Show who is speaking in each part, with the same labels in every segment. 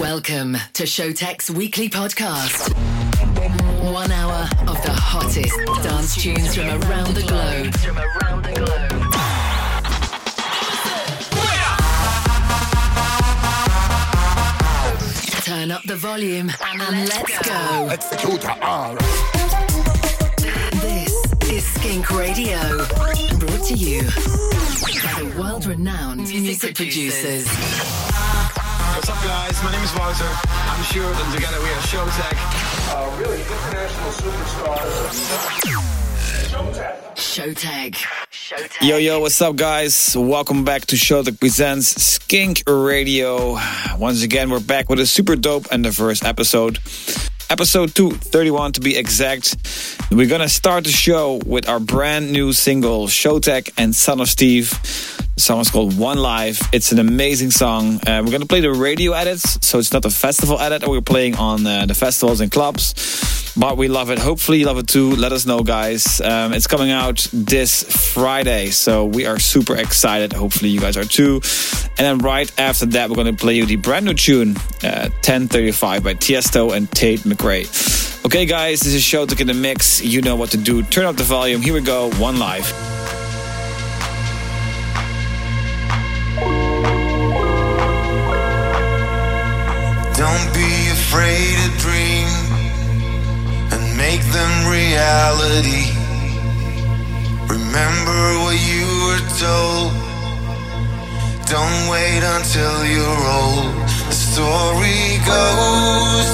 Speaker 1: Welcome to Showtek's weekly podcast. One hour of the hottest dance tunes from around the globe. From around the globe. Turn up the volume and, let's go.
Speaker 2: Executor R.
Speaker 1: This is Skink Radio, brought to you by the world-renowned music, producers.
Speaker 3: What's up, guys? My name is Wouter. I'm Sjoerd, and together we are Showtek.
Speaker 4: Uh, really international superstars.
Speaker 1: Showtek. Showtek.
Speaker 5: Yo, yo, what's up, guys? Welcome back to Showtek Presents Skink Radio. Once again, we're back with a super dope and diverse episode. Episode 231 to be exact. We're gonna start the show with our brand new single, Showtek and Son of Steve. Song is called One Life. It's an amazing song. Uh, we're gonna play the radio edits, so it's not a festival edit. That we're playing on uh, the festivals and clubs, but we love it. Hopefully, you love it too. Let us know, guys. Um, it's coming out this Friday, so we are super excited. Hopefully, you guys are too. And then right after that, we're gonna play you the brand new tune, uh, 1035 by Tiesto and Tate McRae. Okay, guys, this is Showtek in the mix. You know what to do. Turn up the volume. Here we go. One Life.
Speaker 6: Don't be afraid to dream and make them reality. Remember what you were told. Don't wait until you're old. The story goes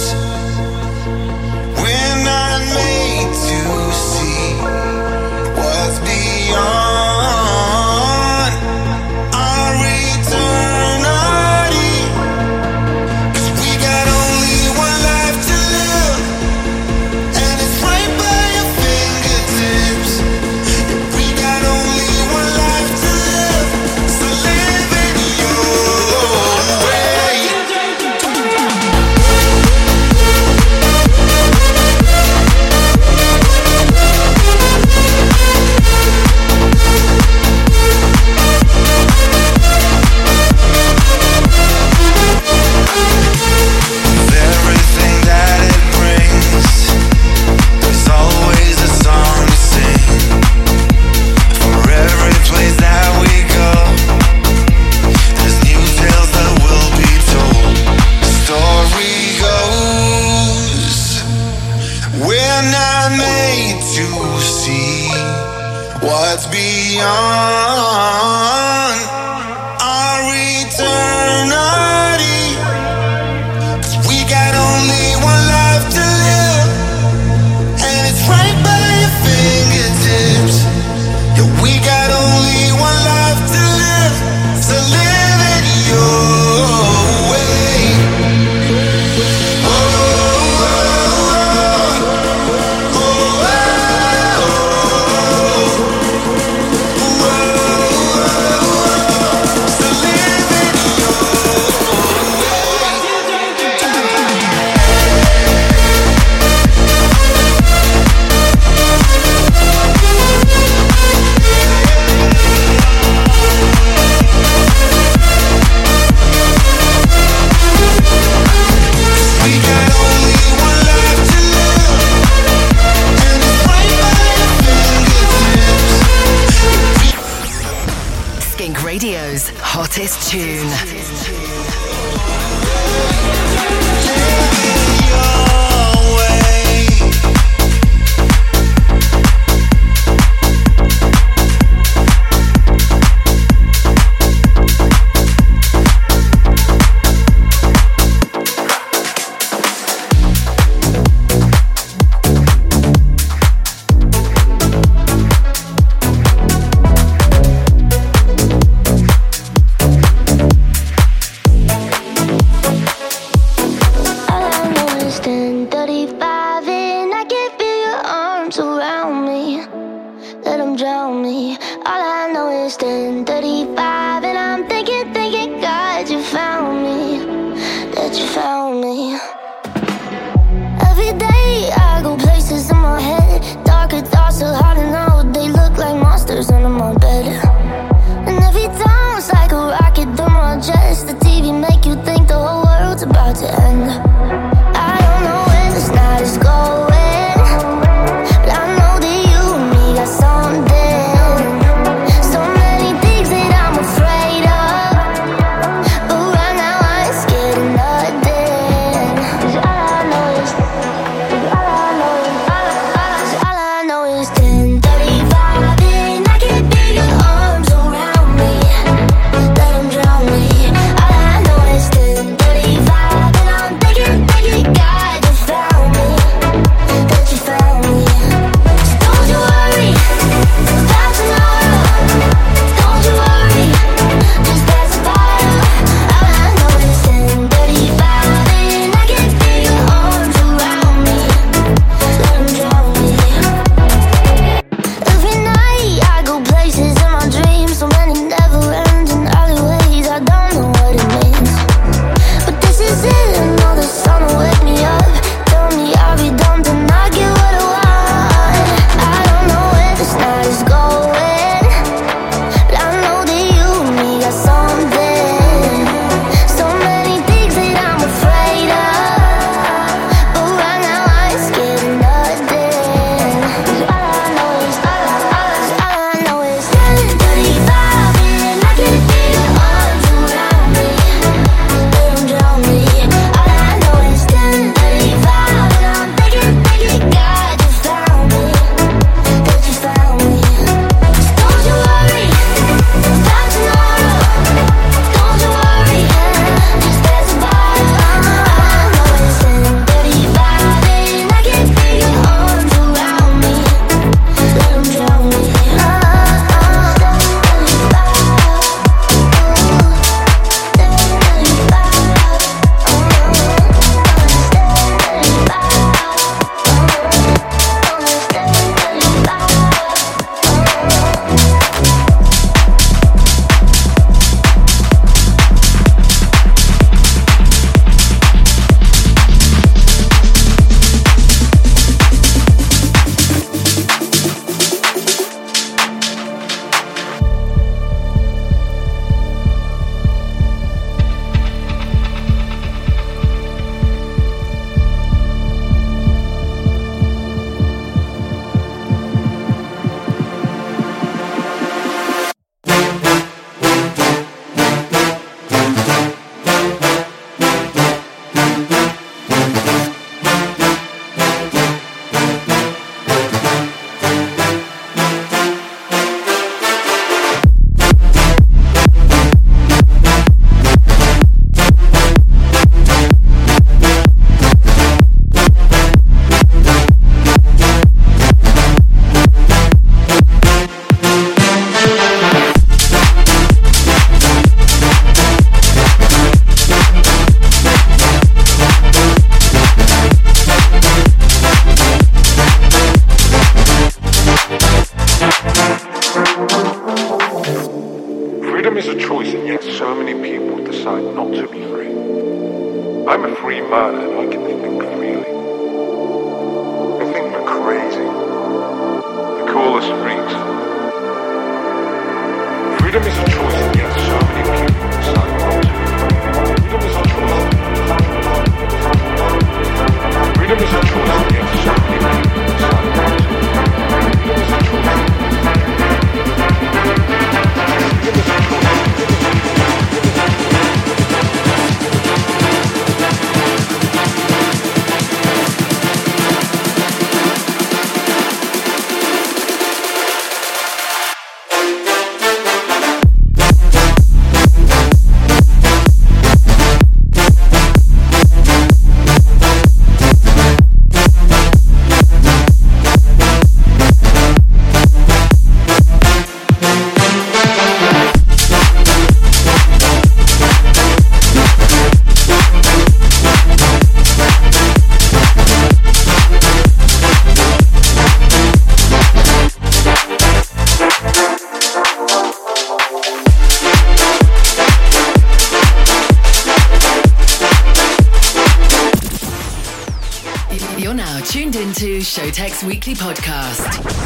Speaker 6: Weekly Podcast.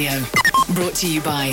Speaker 6: Radio,
Speaker 1: brought to you by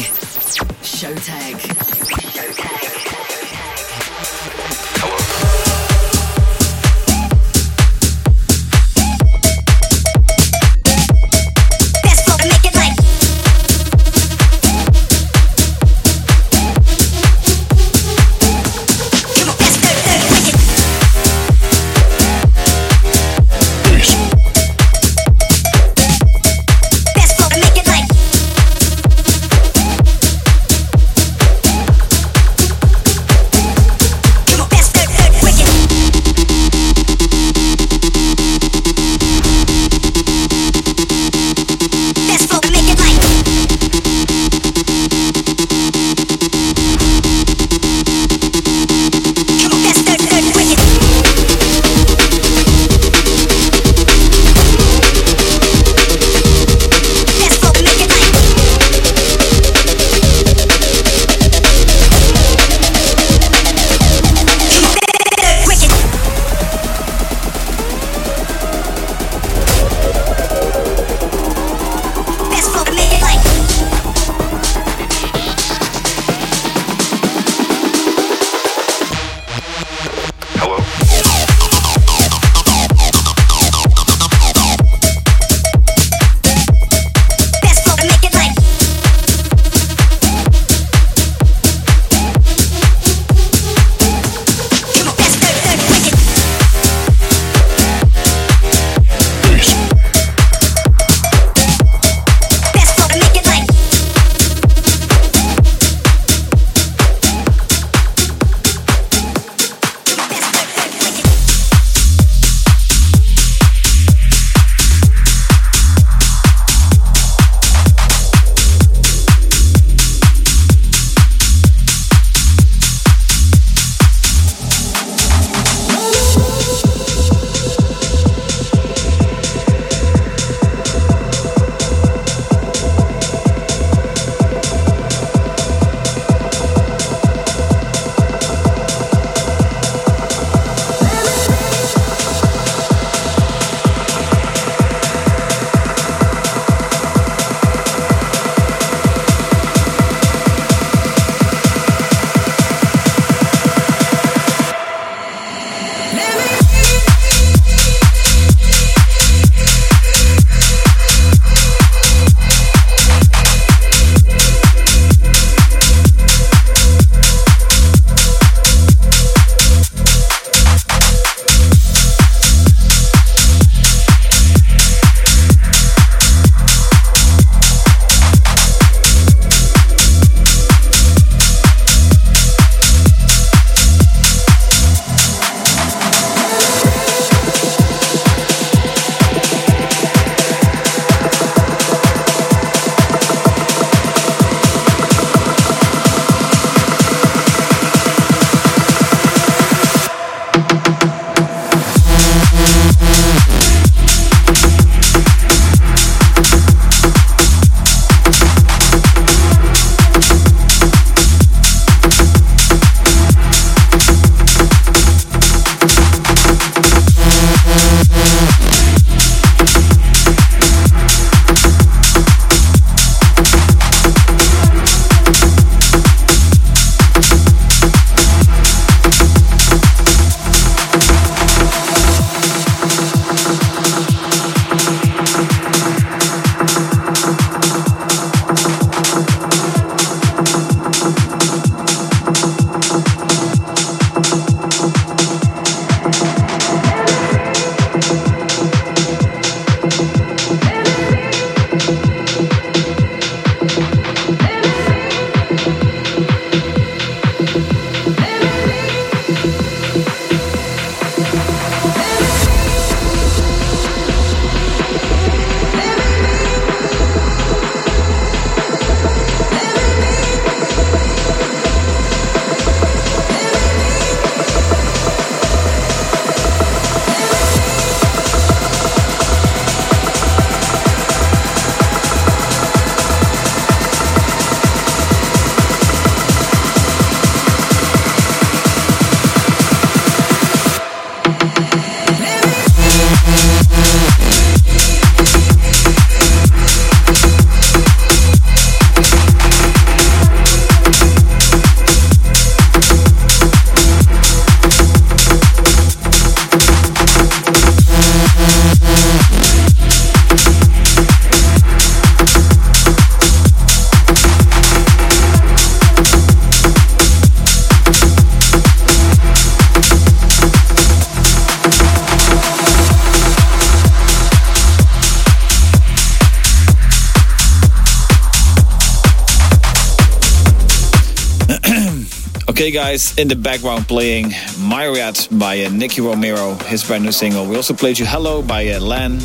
Speaker 5: Guys, in the background playing Myriad by uh, Nicky Romero, his brand new single. We also played you Hello by uh, Lan.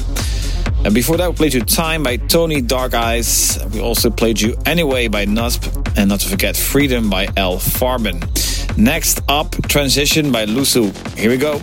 Speaker 5: And before that, we played you Time by Tony Dark Eyes. We also played you Anyway by Nusp. And not to forget Freedom by L. Farben. Next up, Transition by Lusu. Here we go.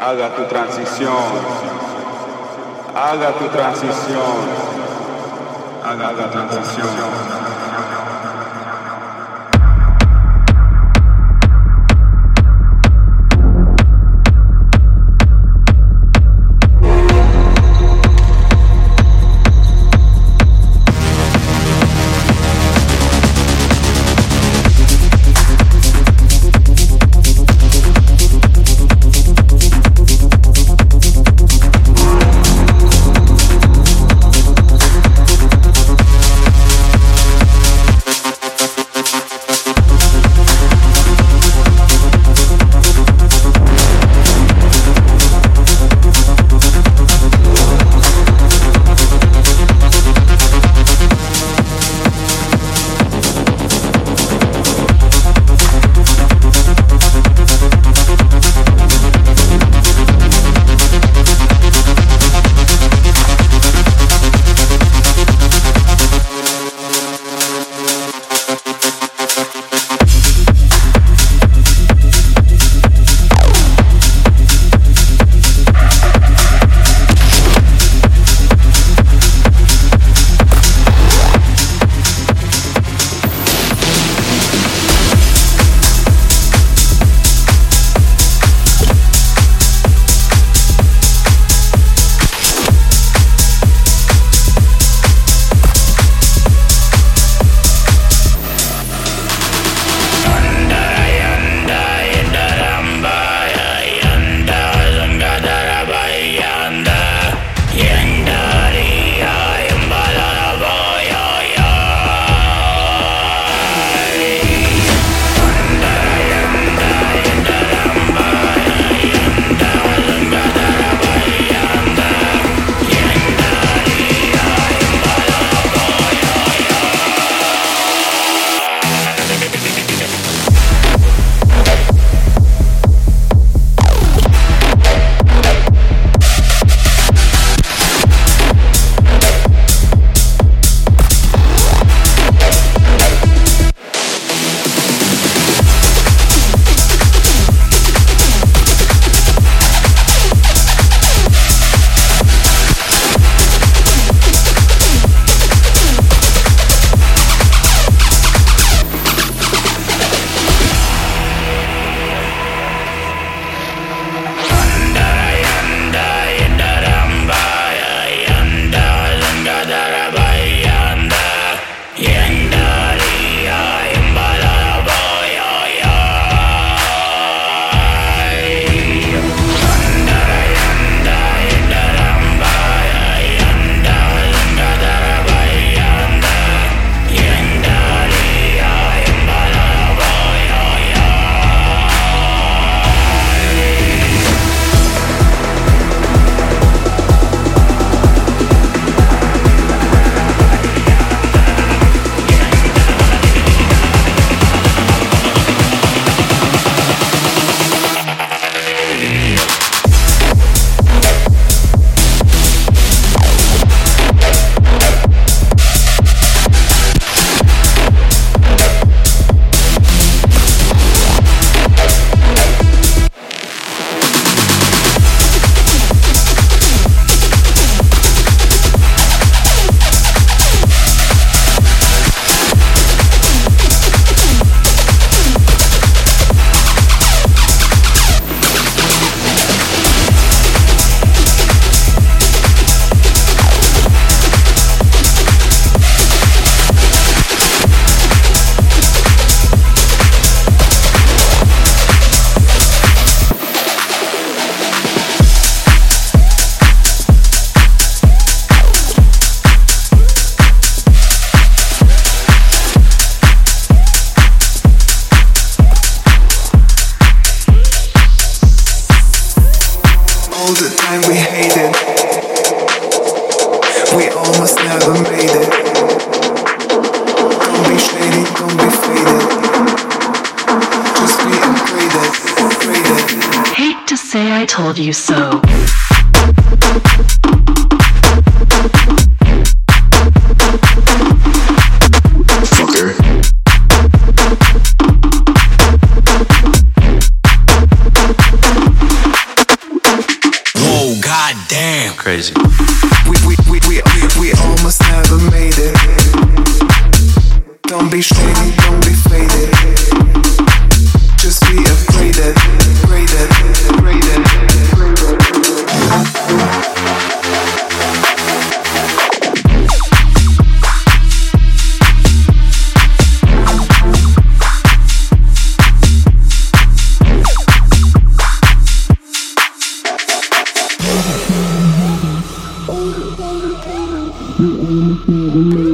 Speaker 2: Haga tu transición. Haga tu transición. Haga tu transición.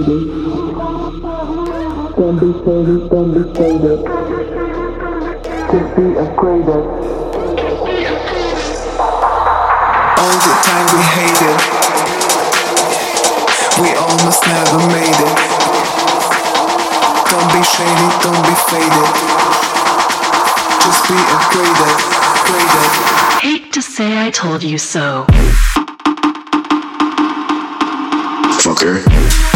Speaker 2: baby. Don't be shady, don't be shaded. Just be upgraded. All the time we hated. We almost never made it. Don't be shady, don't be faded. Just be upgraded, upgraded.
Speaker 7: Hate to say I told you so.
Speaker 8: Fucker.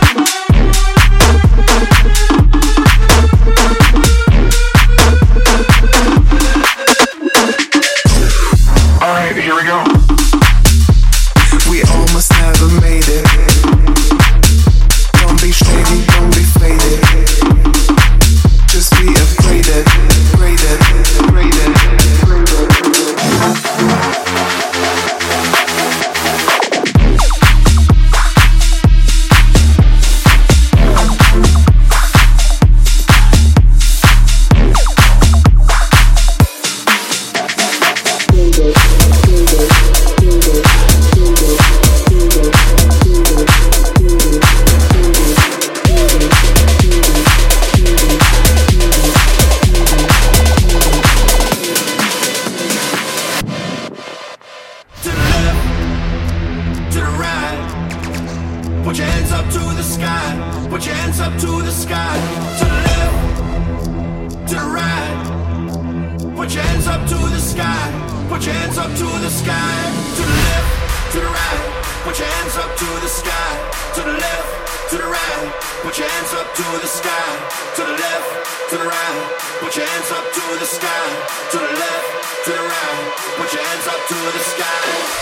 Speaker 3: up to the sky, to the left, to the right. Put your hands up to the sky.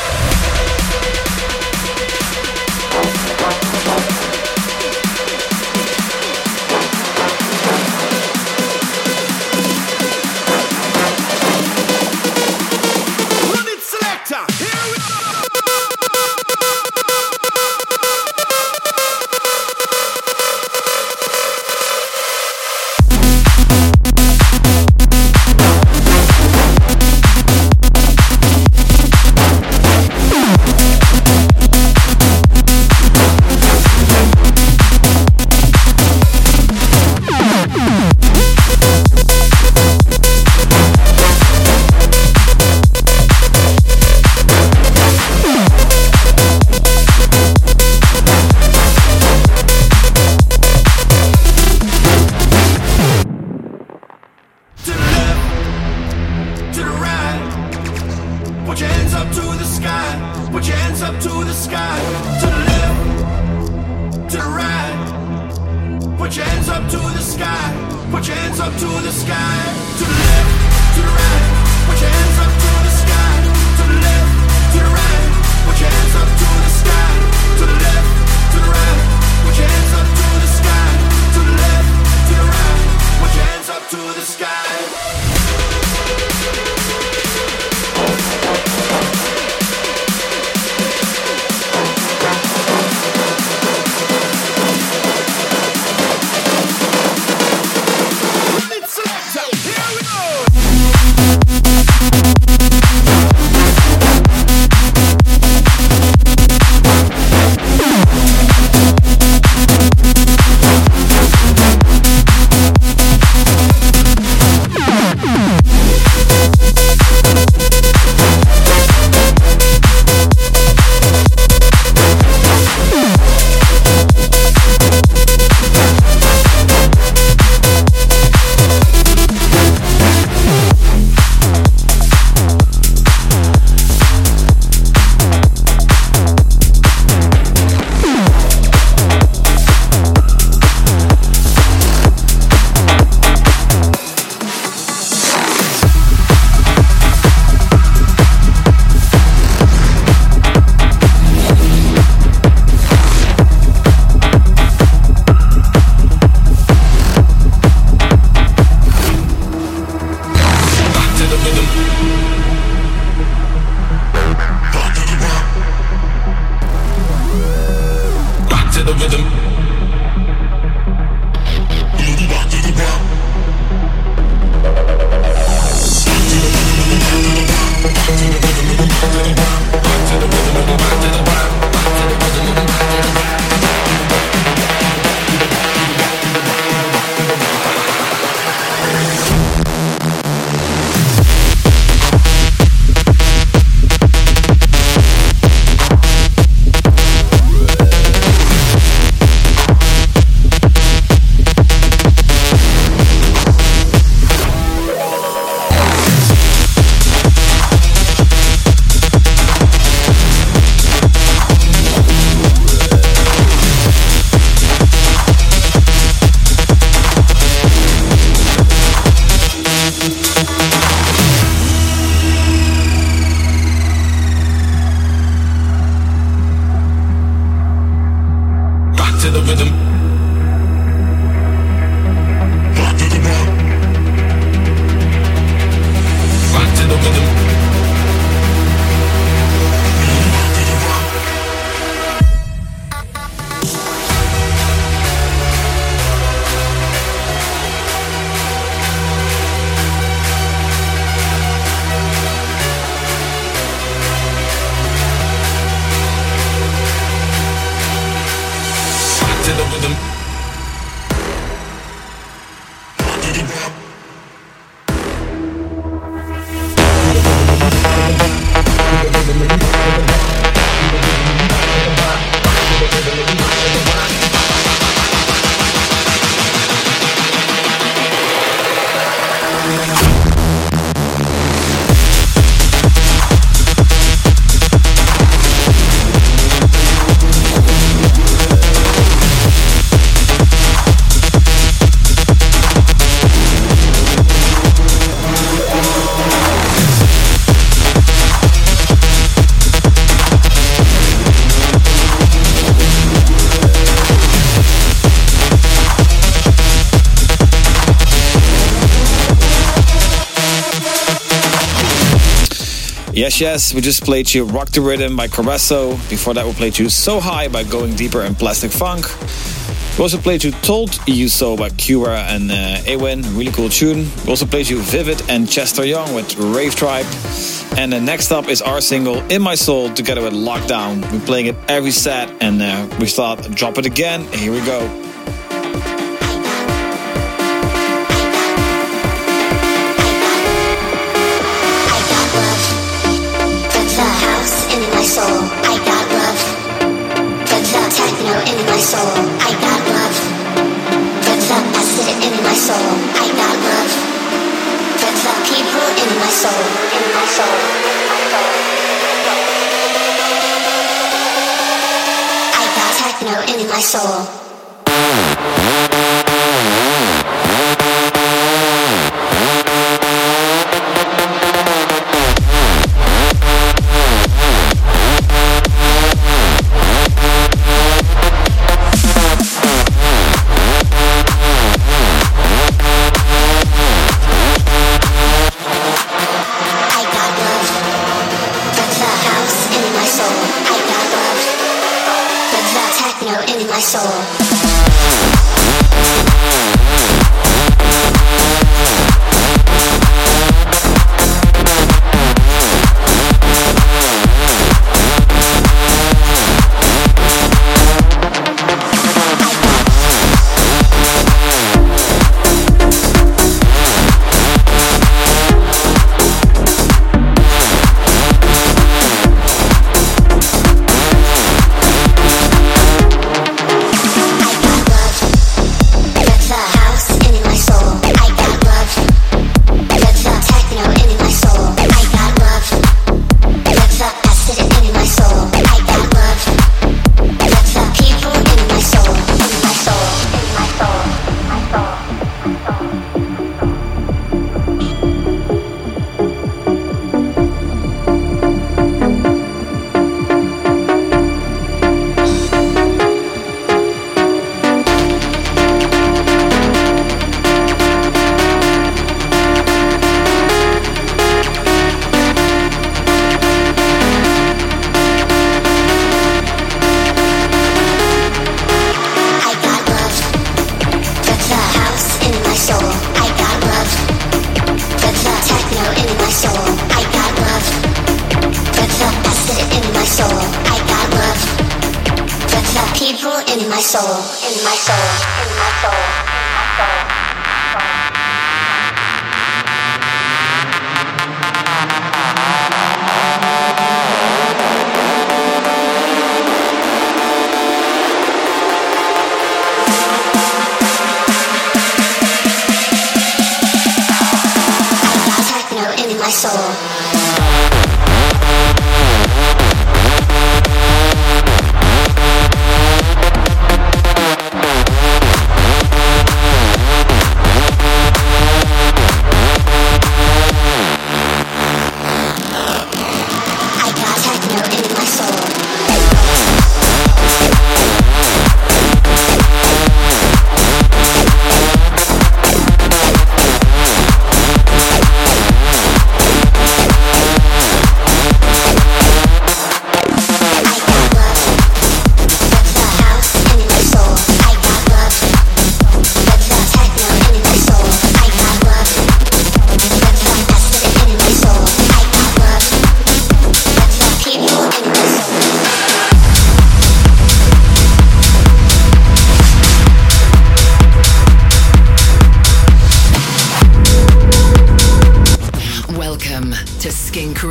Speaker 5: Yes, we just played you Rock the Rhythm by Caruso. Before that, we played you So High by Going Deeper in Plastik Funk. We also played you Told You So by Cura and uh, Awin, really cool tune. We also played you Vivid and Chester Young with Rave Tribe. And uh, next up is our single In My Soul together with Lockdown. We're playing it every set and uh, we thought, drop it again. Here we go.
Speaker 9: My soul.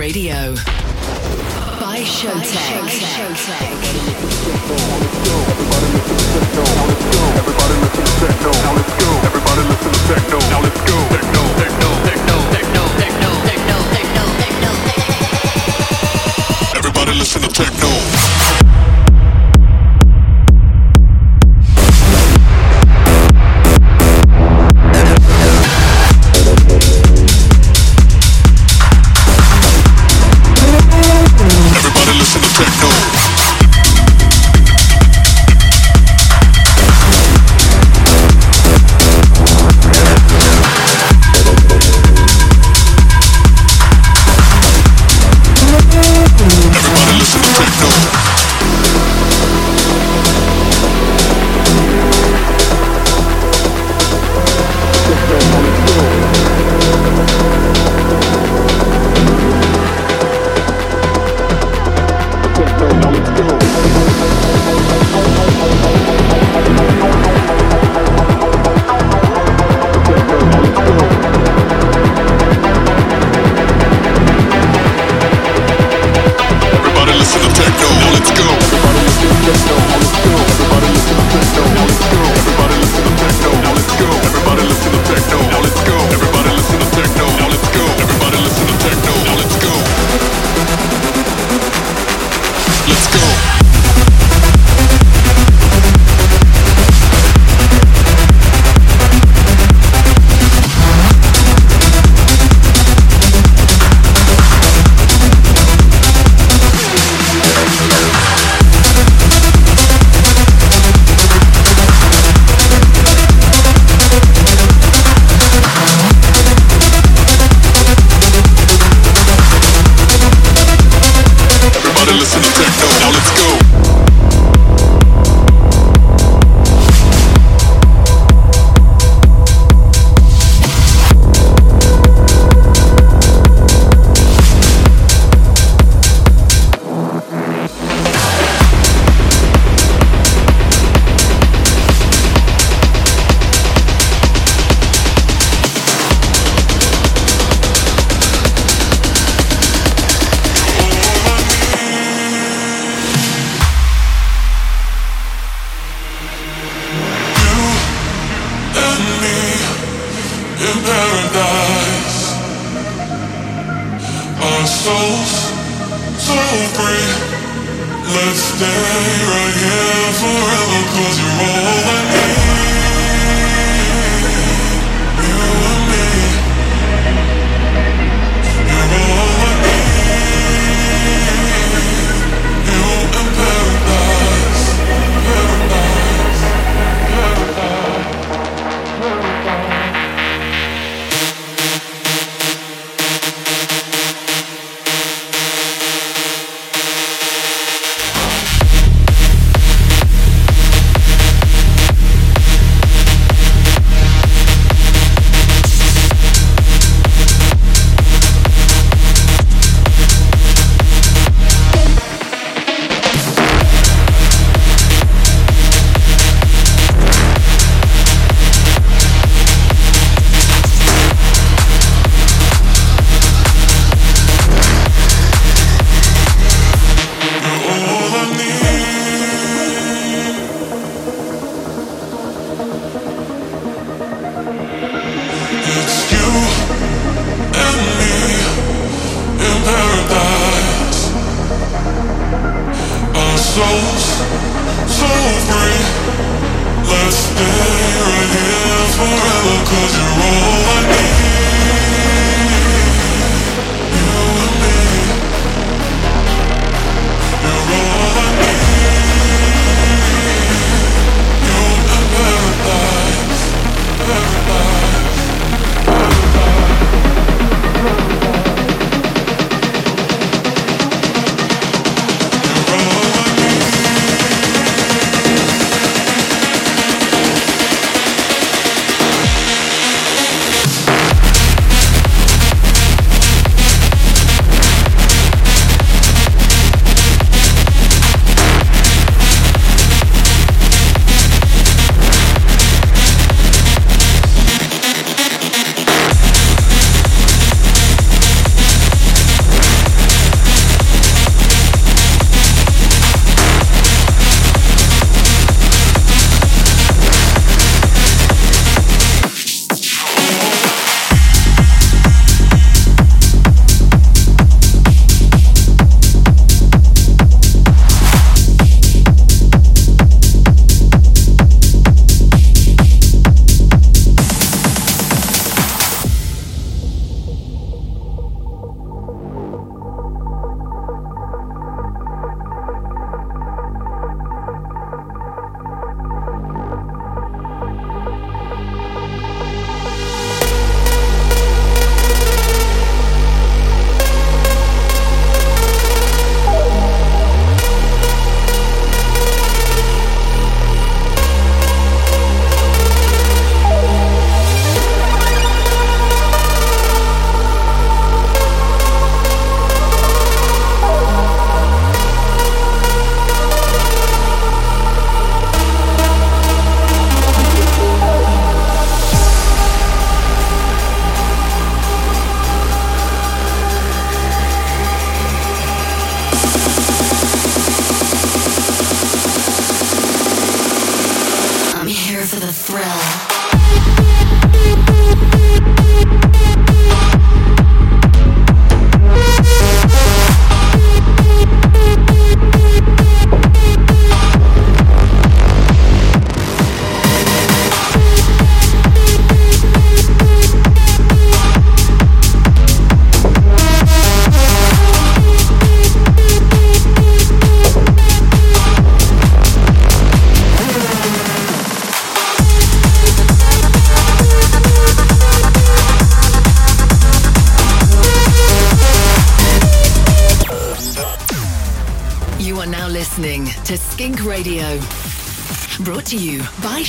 Speaker 1: Radio by Showtek.
Speaker 4: Everybody listen to techno. Now let's go. Everybody listen to techno. Now let's go. Techno. Techno.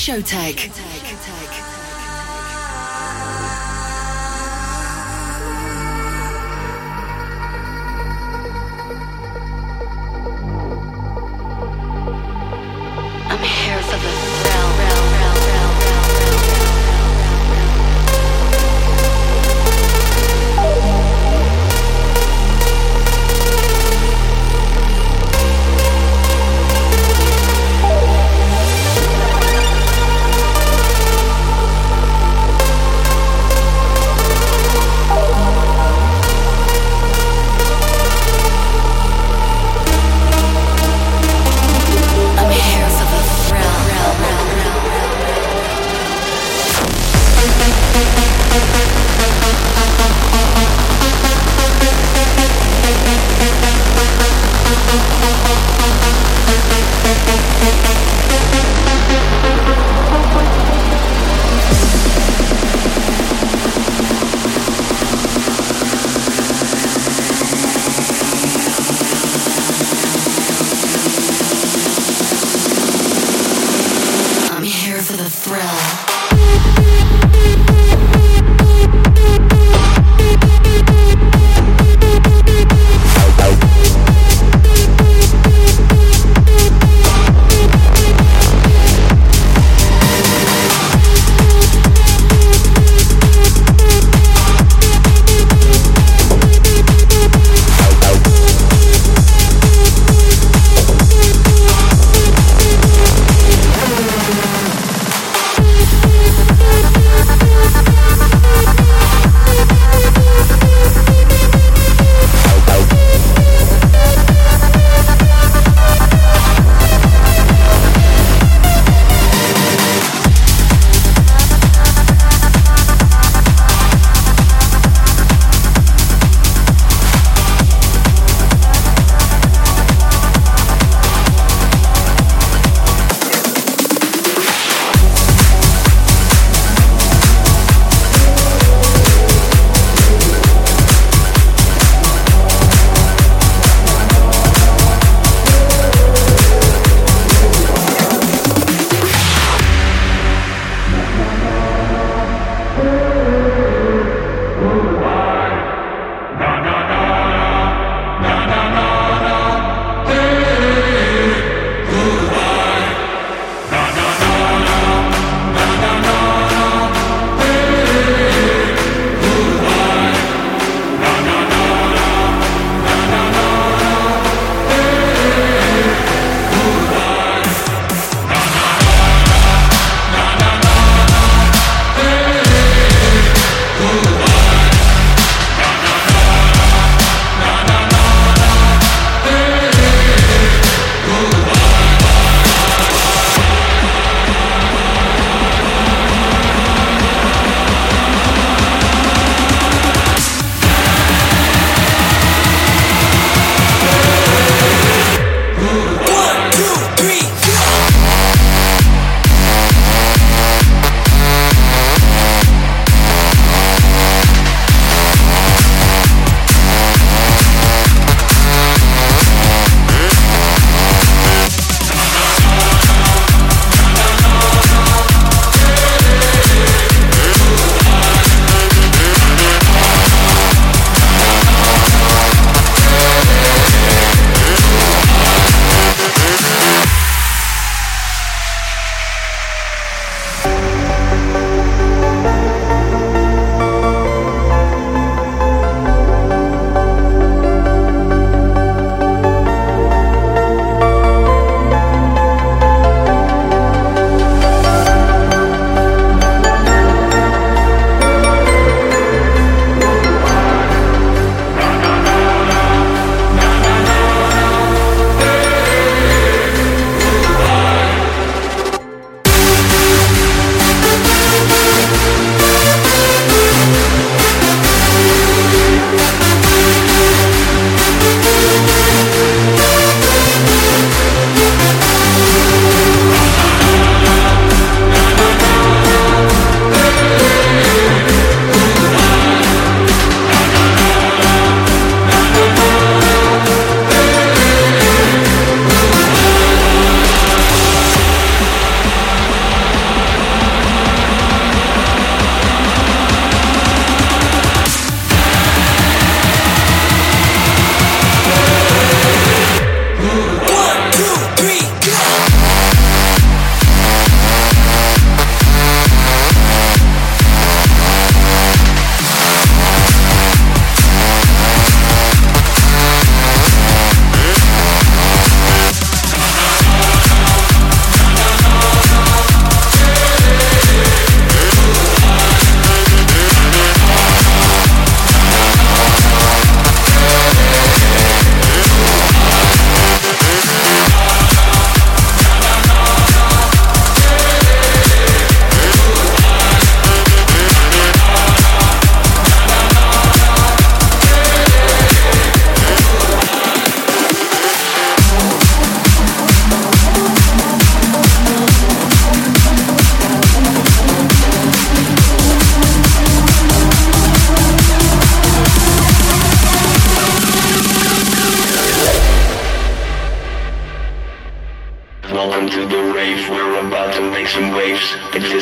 Speaker 10: By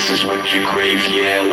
Speaker 11: this is what you crave, yeah,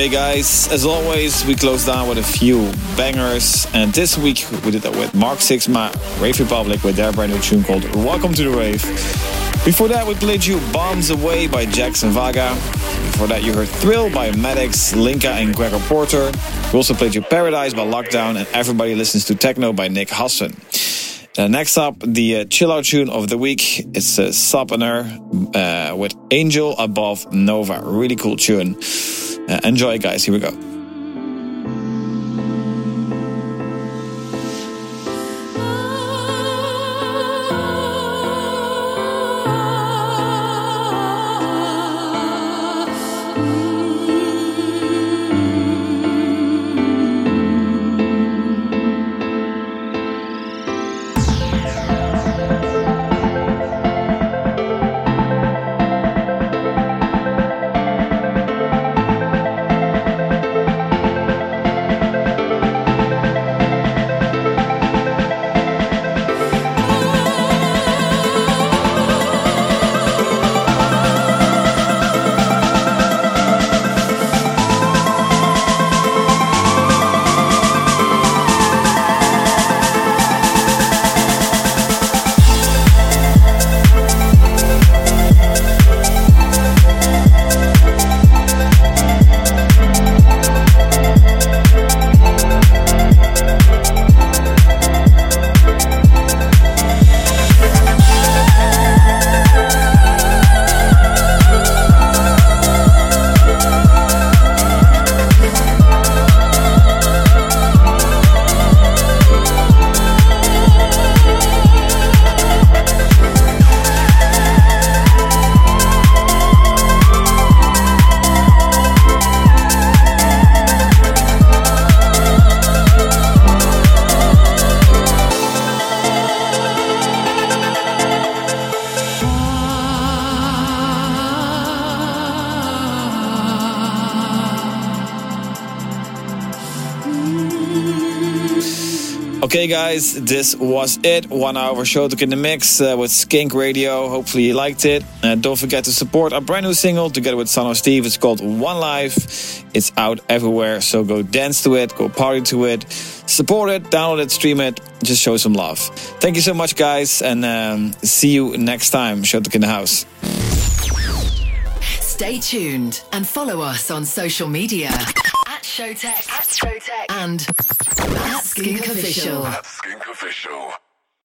Speaker 5: Okay, guys, as always, we close down with a few bangers. And this week we did that with Mark Sixma, Rave Republic, with their brand new tune called Welcome to the Rave. Before that, we played you Bombs Away by Jackson Vaga. Before that, you heard Thrill by Maddox, Linka, and Gregor Porter. We also played you Paradise by Lockdown and Everybody Listens to Techno by Nick Husson. Uh, next up, the uh, chill out tune of the week. It's uh, uh, with Angel Above Nova. Really cool tune. Uh, enjoy, guys. Here we go. Guys, this was it. One hour show took in the mix uh, with Skink Radio. Hopefully, you liked it. And don't forget to support our brand new single together with Son of Steve. It's called One Life. It's out everywhere, so go dance to it, go party to it, support it, download it, stream it. Just show some love. Thank you so much, guys, and um, see you next time. Show in the house.
Speaker 1: Stay tuned and follow us on social media at Showtek, at Showtek, and at Skink Official.
Speaker 4: Skink Official.